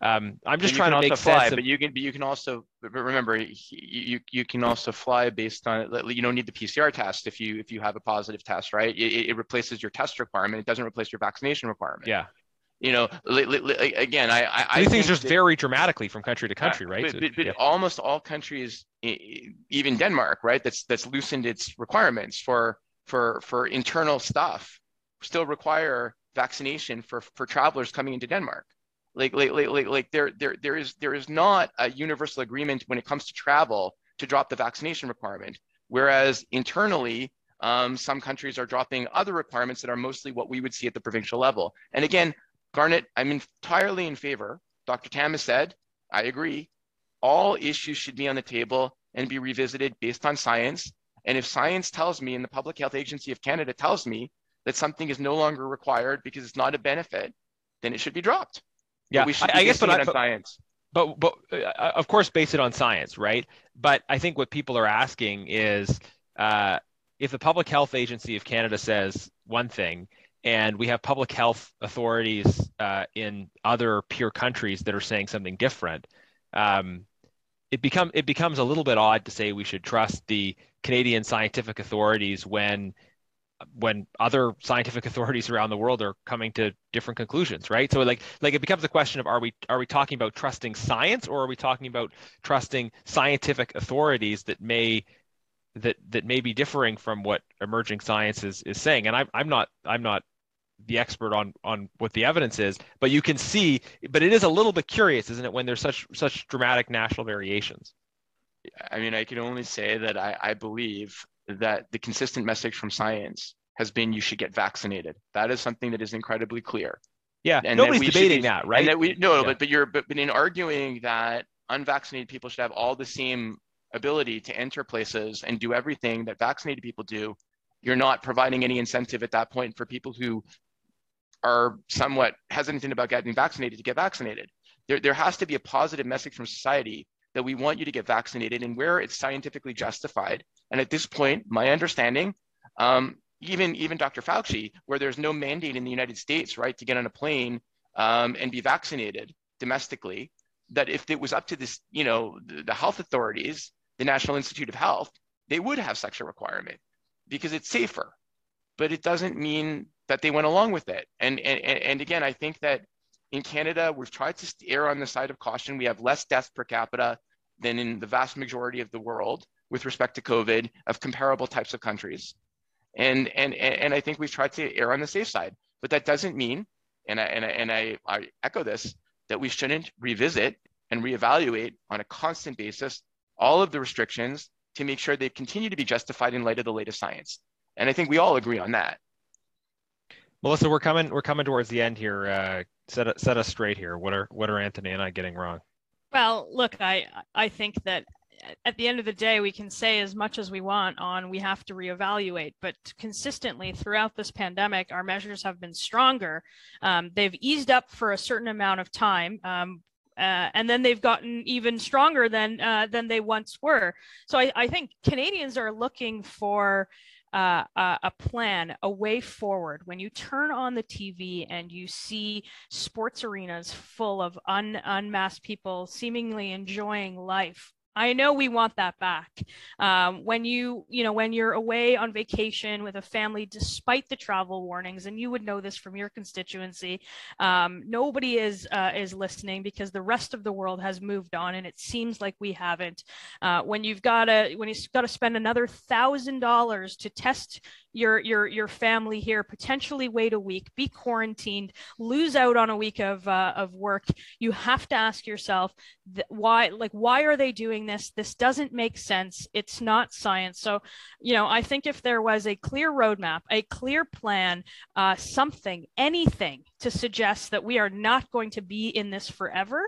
um, I'm just trying to make fly. Of, but you can, but you can also remember you you can also fly based on you don't need the PCR test if you if you have a positive test, right? It, it replaces your test requirement. It doesn't replace your vaccination requirement. Yeah. You know, again, I, I, these things just vary dramatically from country to country, right? But, but, but yeah. almost all countries, even Denmark, right, that's that's loosened its requirements for for for internal stuff, still require vaccination for for travelers coming into Denmark like like like like, there there there is there is not a universal agreement when it comes to travel to drop the vaccination requirement. Whereas internally um, some countries are dropping other requirements that are mostly what we would see at the provincial level. And again Garnett i'm entirely in favor. Dr tam has said i agree. All issues should be on the table and be revisited based on science. And if science tells me and the public health agency of canada tells me that something is no longer required because it's not a benefit, then it should be dropped. Yeah, we I, I guess, but I, but, science. But, but uh, of course, base it on science, right? But I think what people are asking is, uh, if the Public Health Agency of Canada says one thing, and we have public health authorities uh, in other peer countries that are saying something different, um, it become it becomes a little bit odd to say we should trust the Canadian scientific authorities when when other scientific <laughs> authorities around the world are coming to different conclusions right? So like like it becomes a question of are we are we talking about trusting science or are we talking about trusting scientific authorities that may that that may be differing from what emerging science is is saying? And i'm i'm not i'm not the expert on on what the evidence is but you can see but it is a little bit curious isn't it when there's such such dramatic national variations? I mean i can only say that i i believe that the consistent message from science has been you should get vaccinated that is something that is incredibly clear yeah and nobody's that debating that right and that we no yeah. but but you're but, but in arguing that unvaccinated people should have all the same ability to enter places and do everything that vaccinated people do you're not providing any incentive at that point for people who are somewhat hesitant about getting vaccinated to get vaccinated. There, there has to be a positive message from society that we want you to get vaccinated and where it's scientifically justified. And at this point, my understanding, um, even, even Dr. Fauci, where there's no mandate in the United States, right, to get on a plane um, and be vaccinated domestically, that if it was up to this, you know, the, the health authorities, the National Institute of Health, they would have such a requirement because it's safer. But it doesn't mean that they went along with it. And, and, and again, I think that in Canada, we've tried to err on the side of caution. We have less deaths per capita than in the vast majority of the world with respect to COVID of comparable types of countries. And, and, and I think we've tried to err on the safe side. But that doesn't mean, and I, and I, and I, I echo this, that we shouldn't revisit and reevaluate on a constant basis all of the restrictions to make sure they continue to be justified in light of the latest science. And I think we all agree on that. Melissa, we're coming we're coming towards the end here. Uh, set set us straight here. What are what are Anthony and I getting wrong? Well, look, I I think that at the end of the day, we can say as much as we want on we have to reevaluate, but consistently throughout this pandemic, our measures have been stronger. Um, they've eased up for a certain amount of time. Um, uh, and then they've gotten even stronger than uh, than they once were. So I, I think Canadians are looking for uh, a plan, a way forward. When you turn on the TV and you see sports arenas full of un- unmasked people seemingly enjoying life, I know we want that back. Um, when you, you know, when you're away on vacation with a family, despite the travel warnings, and you would know this from your constituency, um, nobody is uh, is listening because the rest of the world has moved on, and it seems like we haven't. Uh, when you've got to when you've got to spend another thousand dollars to test your your your family here potentially wait a week be quarantined lose out on a week of uh, of work you have to ask yourself th- why like why are they doing this this doesn't make sense. It's not science. So you know i think if there was a clear roadmap a clear plan uh, something anything to suggest that we are not going to be in this forever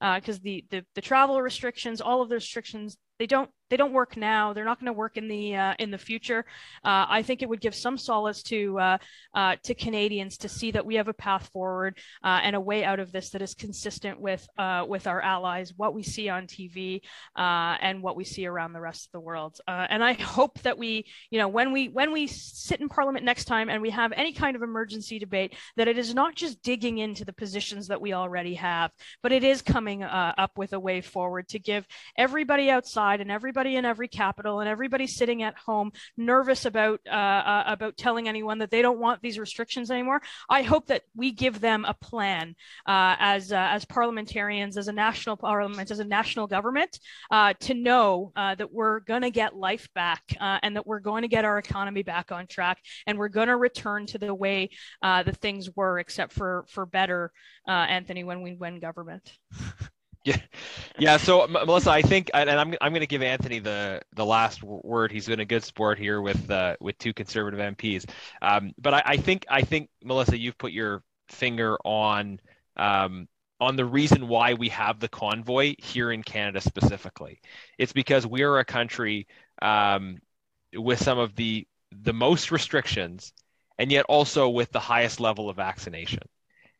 because uh, the, the the travel restrictions all of the restrictions they don't they don't work now. They're not going to work in the uh, in the future. Uh, I think it would give some solace to uh, uh to Canadians to see that we have a path forward uh, and a way out of this that is consistent with uh, with our allies, what we see on TV, and what we see around the rest of the world. and I hope that we, you know, when we when we sit in Parliament next time and we have any kind of emergency debate, that it is not just digging into the positions that we already have, but it is coming up with a way forward to give everybody outside and everybody everybody in every capital and everybody sitting at home nervous about uh, uh, about telling anyone that they don't want these restrictions anymore. I hope that we give them a plan uh, as uh, as parliamentarians, as a national parliament, as a national government, uh, to know uh, that we're going to get life back and that we're going to get our economy back on track, and we're going to return to the way the things were, except for for better, Anthony, when we win government. <laughs> Yeah, yeah. So Melissa, I think, and I'm I'm going to give Anthony the the last word. He's been a good sport here with uh, with two conservative MPs. Um, but I, I, think I think Melissa, you've put your finger on um, on the reason why we have the convoy here in Canada specifically. It's because we are a country um, with some of the the most restrictions and yet also with the highest level of vaccination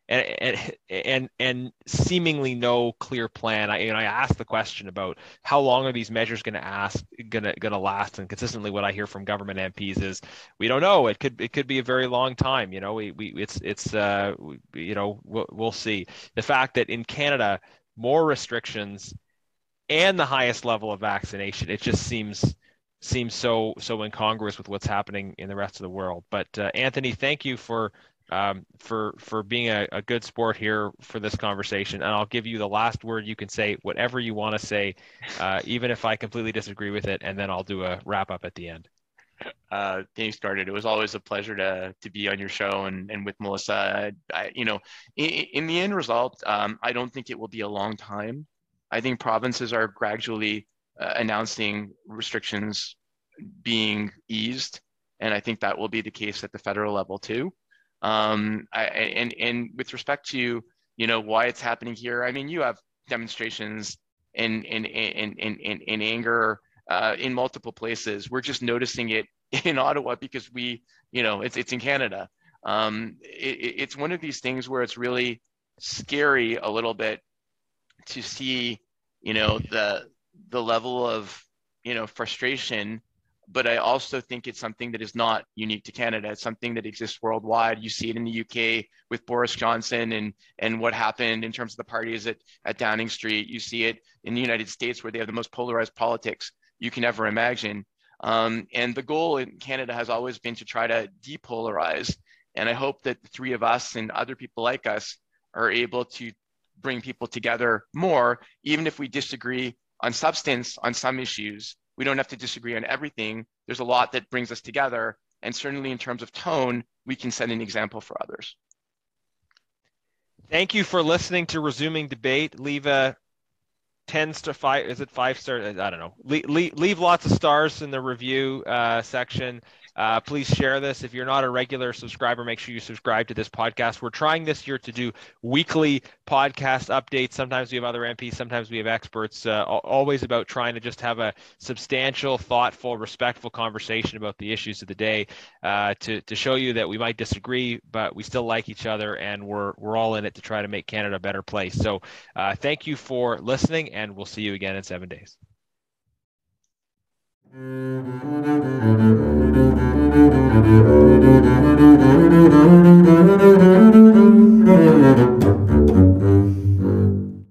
and and and, and seemingly no clear plan. I know I asked the question about how long are these measures going to ask going to going to last, and consistently what I hear from government MPs is we don't know. It could it could be a very long time. You know, we, we it's it's uh you know we'll, we'll see. The fact that in Canada more restrictions and the highest level of vaccination, it just seems seems so so incongruous with what's happening in the rest of the world. But uh, Anthony, thank you for um, for for being a, a, good sport here for this conversation. And I'll give you the last word. You can say whatever you want to say, uh, even if I completely disagree with it, and then I'll do a wrap up at the end. <laughs> Uh, getting started, it was always a pleasure to to be on your show and and with Melissa. I, you know, in, in, the end result, um, I don't think it will be a long time. I think provinces are gradually uh, announcing restrictions being eased, and I think that will be the case at the federal level too. Um, I, and and with respect to you know why it's happening here, I mean you have demonstrations in in in in in, in anger uh, in multiple places. We're just noticing it <laughs> in Ottawa because we you know it's it's in Canada. Um, it, it's one of these things where it's really scary a little bit to see you know the the level of you know frustration but I also think it's something that is not unique to Canada. It's something that exists worldwide. You see it in the UK with Boris Johnson and and what happened in terms of the parties at, at Downing Street. You see it in the United States where they have the most polarized politics you can ever imagine. Um, and the goal in Canada has always been to try to depolarize. And I hope that the three of us and other people like us are able to bring people together more, even if we disagree on substance on some issues we don't have to disagree on everything. There's a lot that brings us together. And certainly in terms of tone, we can set an example for others. Thank you for listening to Resuming Debate. Leave a 10 star, five, is it five star? I don't know. Leave, leave, leave lots of stars in the review uh, section. Uh, please share this. If you're not a regular subscriber, make sure you subscribe to this podcast. We're trying this year to do weekly podcast updates. Sometimes we have other MPs, sometimes we have experts, uh, always about trying to just have a substantial, thoughtful, respectful conversation about the issues of the day uh, to, to show you that we might disagree, but we still like each other and we're, we're all in it to try to make Canada a better place. So uh, thank you for listening, and we'll see you again in seven days. Thank you.